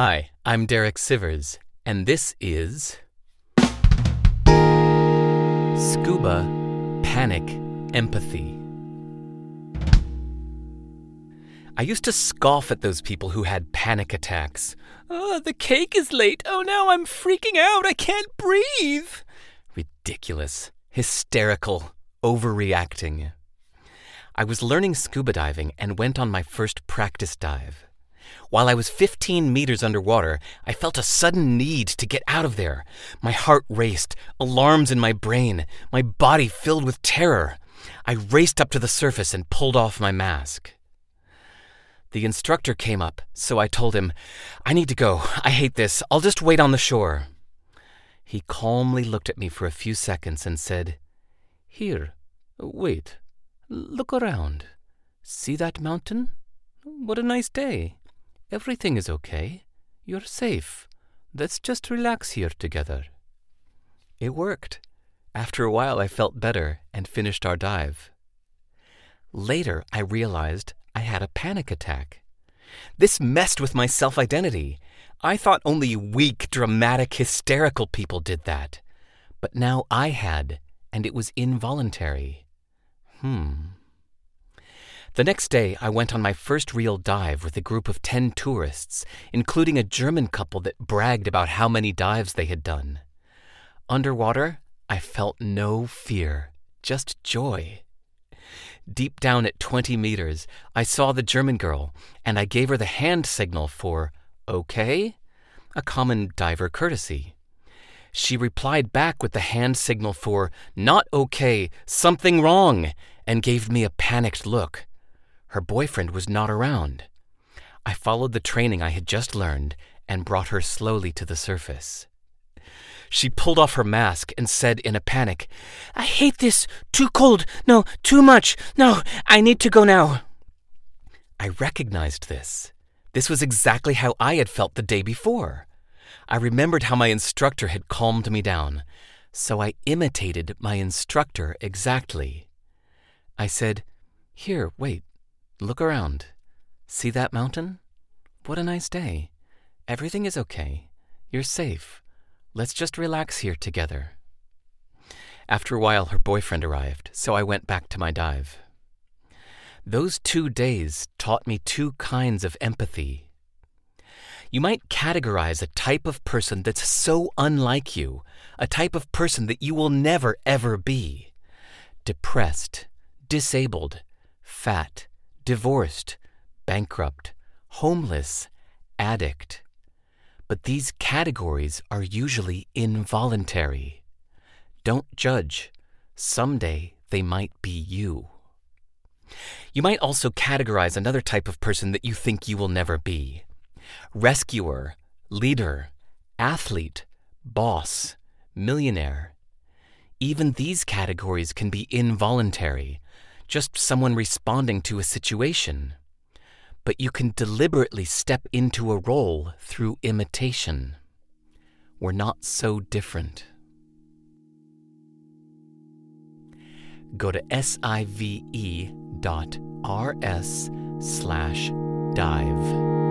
Hi, I'm Derek Sivers, and this is Scuba Panic Empathy. I used to scoff at those people who had panic attacks. Oh, the cake is late. Oh no, I'm freaking out. I can't breathe. Ridiculous, hysterical, overreacting. I was learning scuba diving and went on my first practice dive. While I was 15 meters underwater, I felt a sudden need to get out of there. My heart raced, alarms in my brain, my body filled with terror. I raced up to the surface and pulled off my mask. The instructor came up, so I told him, I need to go. I hate this. I'll just wait on the shore. He calmly looked at me for a few seconds and said, Here, wait. Look around. See that mountain? What a nice day. Everything is okay. You're safe. Let's just relax here together. It worked. After a while, I felt better and finished our dive. Later, I realized I had a panic attack. This messed with my self identity. I thought only weak, dramatic, hysterical people did that. But now I had, and it was involuntary. Hmm. The next day, I went on my first real dive with a group of 10 tourists, including a German couple that bragged about how many dives they had done. Underwater, I felt no fear, just joy. Deep down at 20 meters, I saw the German girl, and I gave her the hand signal for okay, a common diver courtesy. She replied back with the hand signal for not okay, something wrong, and gave me a panicked look. Her boyfriend was not around. I followed the training I had just learned and brought her slowly to the surface. She pulled off her mask and said in a panic, I hate this. Too cold. No, too much. No, I need to go now. I recognized this. This was exactly how I had felt the day before. I remembered how my instructor had calmed me down, so I imitated my instructor exactly. I said, Here, wait, look around. See that mountain? What a nice day. Everything is okay. You're safe. Let's just relax here together. After a while, her boyfriend arrived, so I went back to my dive. Those two days taught me two kinds of empathy. You might categorize a type of person that's so unlike you, a type of person that you will never ever be. Depressed, disabled, fat, divorced, bankrupt, homeless, addict. But these categories are usually involuntary. Don't judge. Someday they might be you. You might also categorize another type of person that you think you will never be rescuer, leader, athlete, boss, millionaire. Even these categories can be involuntary, just someone responding to a situation. But you can deliberately step into a role through imitation. We're not so different. Go to sive.rs slash dive.